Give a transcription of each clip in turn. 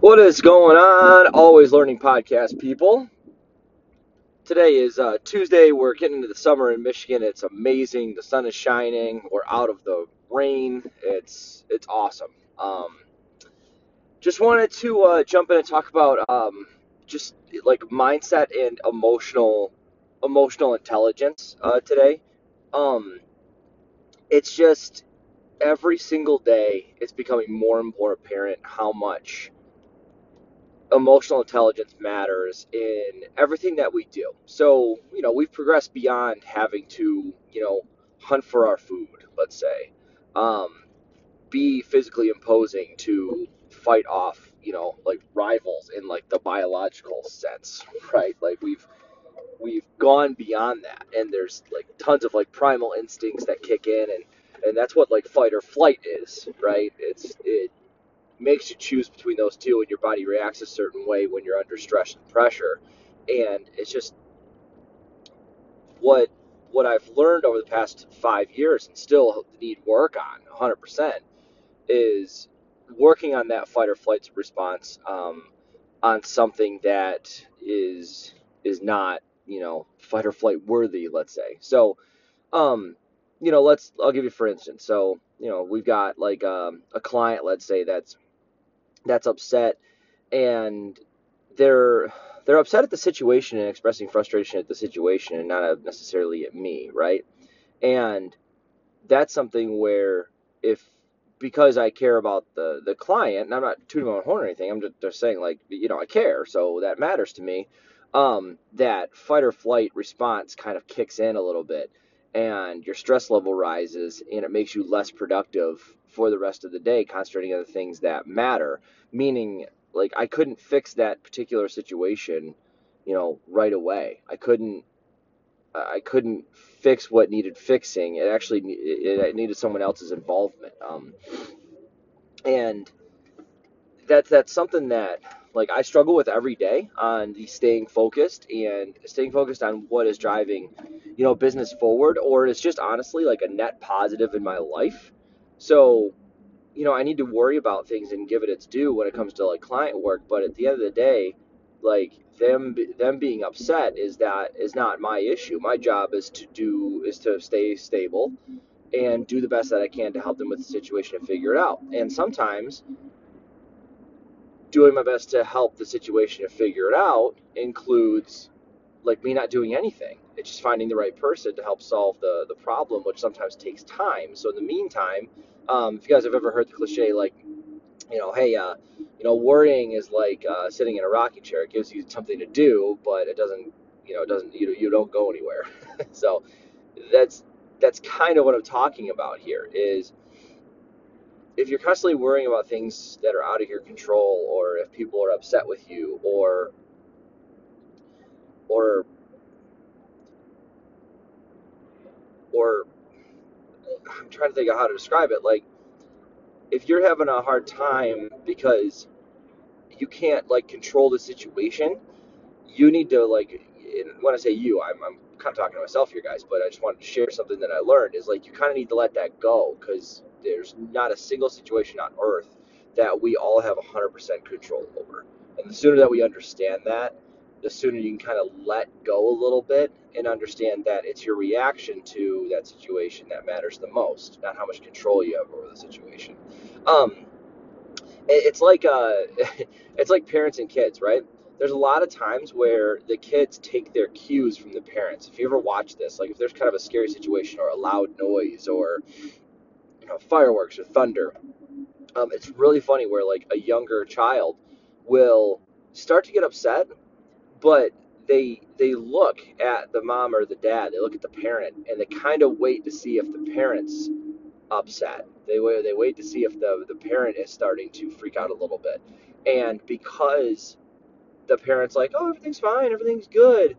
What is going on? Always Learning Podcast, people. Today is uh, Tuesday. We're getting into the summer in Michigan. It's amazing. The sun is shining. We're out of the rain. It's it's awesome. Um, just wanted to uh, jump in and talk about um, just like mindset and emotional emotional intelligence uh, today. Um, it's just every single day it's becoming more and more apparent how much emotional intelligence matters in everything that we do. So, you know, we've progressed beyond having to, you know, hunt for our food, let's say, um, be physically imposing to fight off, you know, like rivals in like the biological sense, right? Like we've we've gone beyond that, and there's like tons of like primal instincts that kick in, and and that's what like fight or flight is, right? It's it makes you choose between those two, and your body reacts a certain way when you're under stress and pressure. And it's just what what I've learned over the past five years, and still need work on 100%, is working on that fight or flight response um, on something that is is not you know fight or flight worthy, let's say. So, um, you know, let's I'll give you for instance. So, you know, we've got like um, a client, let's say that's that's upset and they're they're upset at the situation and expressing frustration at the situation and not necessarily at me, right? And that's something where if because I care about the the client, and I'm not tooting my own horn or anything, I'm just, just saying like you know I care, so that matters to me. Um, that fight or flight response kind of kicks in a little bit, and your stress level rises, and it makes you less productive for the rest of the day, concentrating on the things that matter. Meaning, like, I couldn't fix that particular situation, you know, right away. I couldn't. I couldn't fix what needed fixing. It actually it needed someone else's involvement. Um, and that's that's something that like I struggle with every day on the staying focused and staying focused on what is driving, you know, business forward, or it's just honestly like a net positive in my life. So, you know, I need to worry about things and give it its due when it comes to like client work. But at the end of the day, like them them being upset is that is not my issue. My job is to do is to stay stable and do the best that I can to help them with the situation and figure it out. And sometimes doing my best to help the situation to figure it out includes like me not doing anything. It's just finding the right person to help solve the the problem, which sometimes takes time. So in the meantime, um, if you guys have ever heard the cliche, like, you know, hey, uh, you know, worrying is like uh, sitting in a rocking chair. It gives you something to do, but it doesn't, you know, it doesn't, you, you don't go anywhere. so that's that's kind of what I'm talking about here. Is if you're constantly worrying about things that are out of your control, or if people are upset with you, or or or I'm trying to think of how to describe it. Like, if you're having a hard time because you can't like control the situation, you need to like. When I say you, I'm, I'm kind of talking to myself here, guys. But I just wanted to share something that I learned is like you kind of need to let that go because there's not a single situation on earth that we all have 100% control over. And the sooner that we understand that, the sooner you can kind of let go a little bit and understand that it's your reaction to that situation that matters the most, not how much control you have over the situation. Um, it's like uh, it's like parents and kids, right? There's a lot of times where the kids take their cues from the parents. If you ever watch this, like if there's kind of a scary situation or a loud noise or know fireworks or thunder, um, it's really funny where like a younger child will start to get upset but they they look at the mom or the dad, they look at the parent, and they kind of wait to see if the parent's upset. They wait they wait to see if the the parent is starting to freak out a little bit, and because the parent's like, oh everything's fine, everything's good.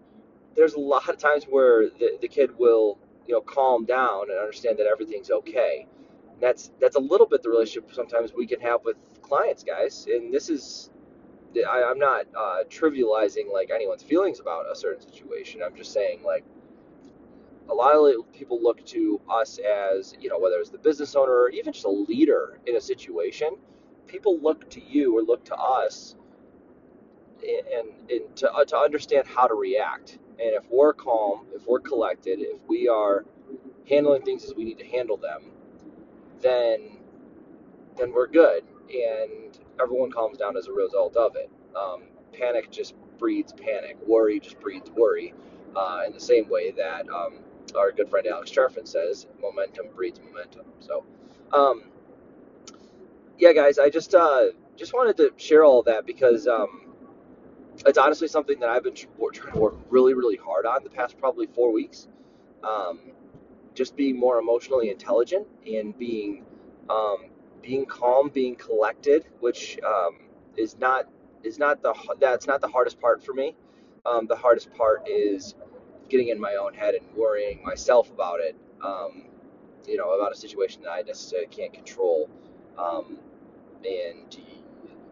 There's a lot of times where the, the kid will you know calm down and understand that everything's okay. That's that's a little bit the relationship sometimes we can have with clients, guys. And this is I, am not uh, trivializing like anyone's feelings about a certain situation. I'm just saying like a lot of people look to us as you know whether it's the business owner or even just a leader in a situation people look to you or look to us and, and to, uh, to understand how to react. And if we're calm, if we're collected, if we are handling things as we need to handle them, then then we're good, and everyone calms down as a result of it. Um, panic just breeds panic. Worry just breeds worry. Uh, in the same way that um, our good friend Alex Charfen says, momentum breeds momentum. So, um, yeah, guys, I just uh, just wanted to share all that because um, it's honestly something that I've been trying to work really, really hard on the past probably four weeks. Um, just being more emotionally intelligent and being um, being calm, being collected, which um, is not is not the that's not the hardest part for me. Um, the hardest part is getting in my own head and worrying myself about it. Um, you know, about a situation that I necessarily can't control, um, and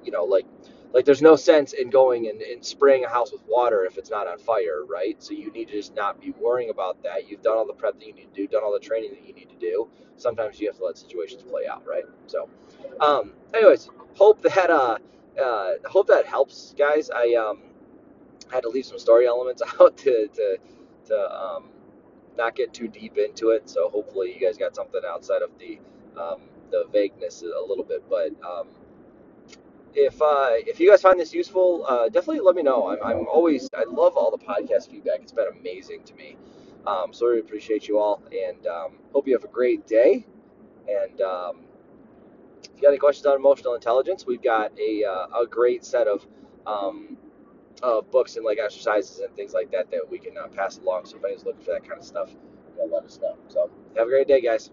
you know, like like there's no sense in going and, and spraying a house with water if it's not on fire, right? So you need to just not be worrying about that. You've done all the prep that you need to do, done all the training that you need to do. Sometimes you have to let situations play out, right? So, um, anyways, hope that uh, uh, hope that helps, guys. I um, had to leave some story elements out to to to um, not get too deep into it. So hopefully you guys got something outside of the um, the vagueness a little bit, but um, if uh, if you guys find this useful, uh, definitely let me know. I'm, I'm always I love all the podcast feedback. It's been amazing to me. Um, so really appreciate you all, and um, hope you have a great day. And um, if you got any questions on emotional intelligence, we've got a uh, a great set of um, of books and like exercises and things like that that we can uh, pass along. So if anyone's looking for that kind of stuff, let us know. So have a great day, guys.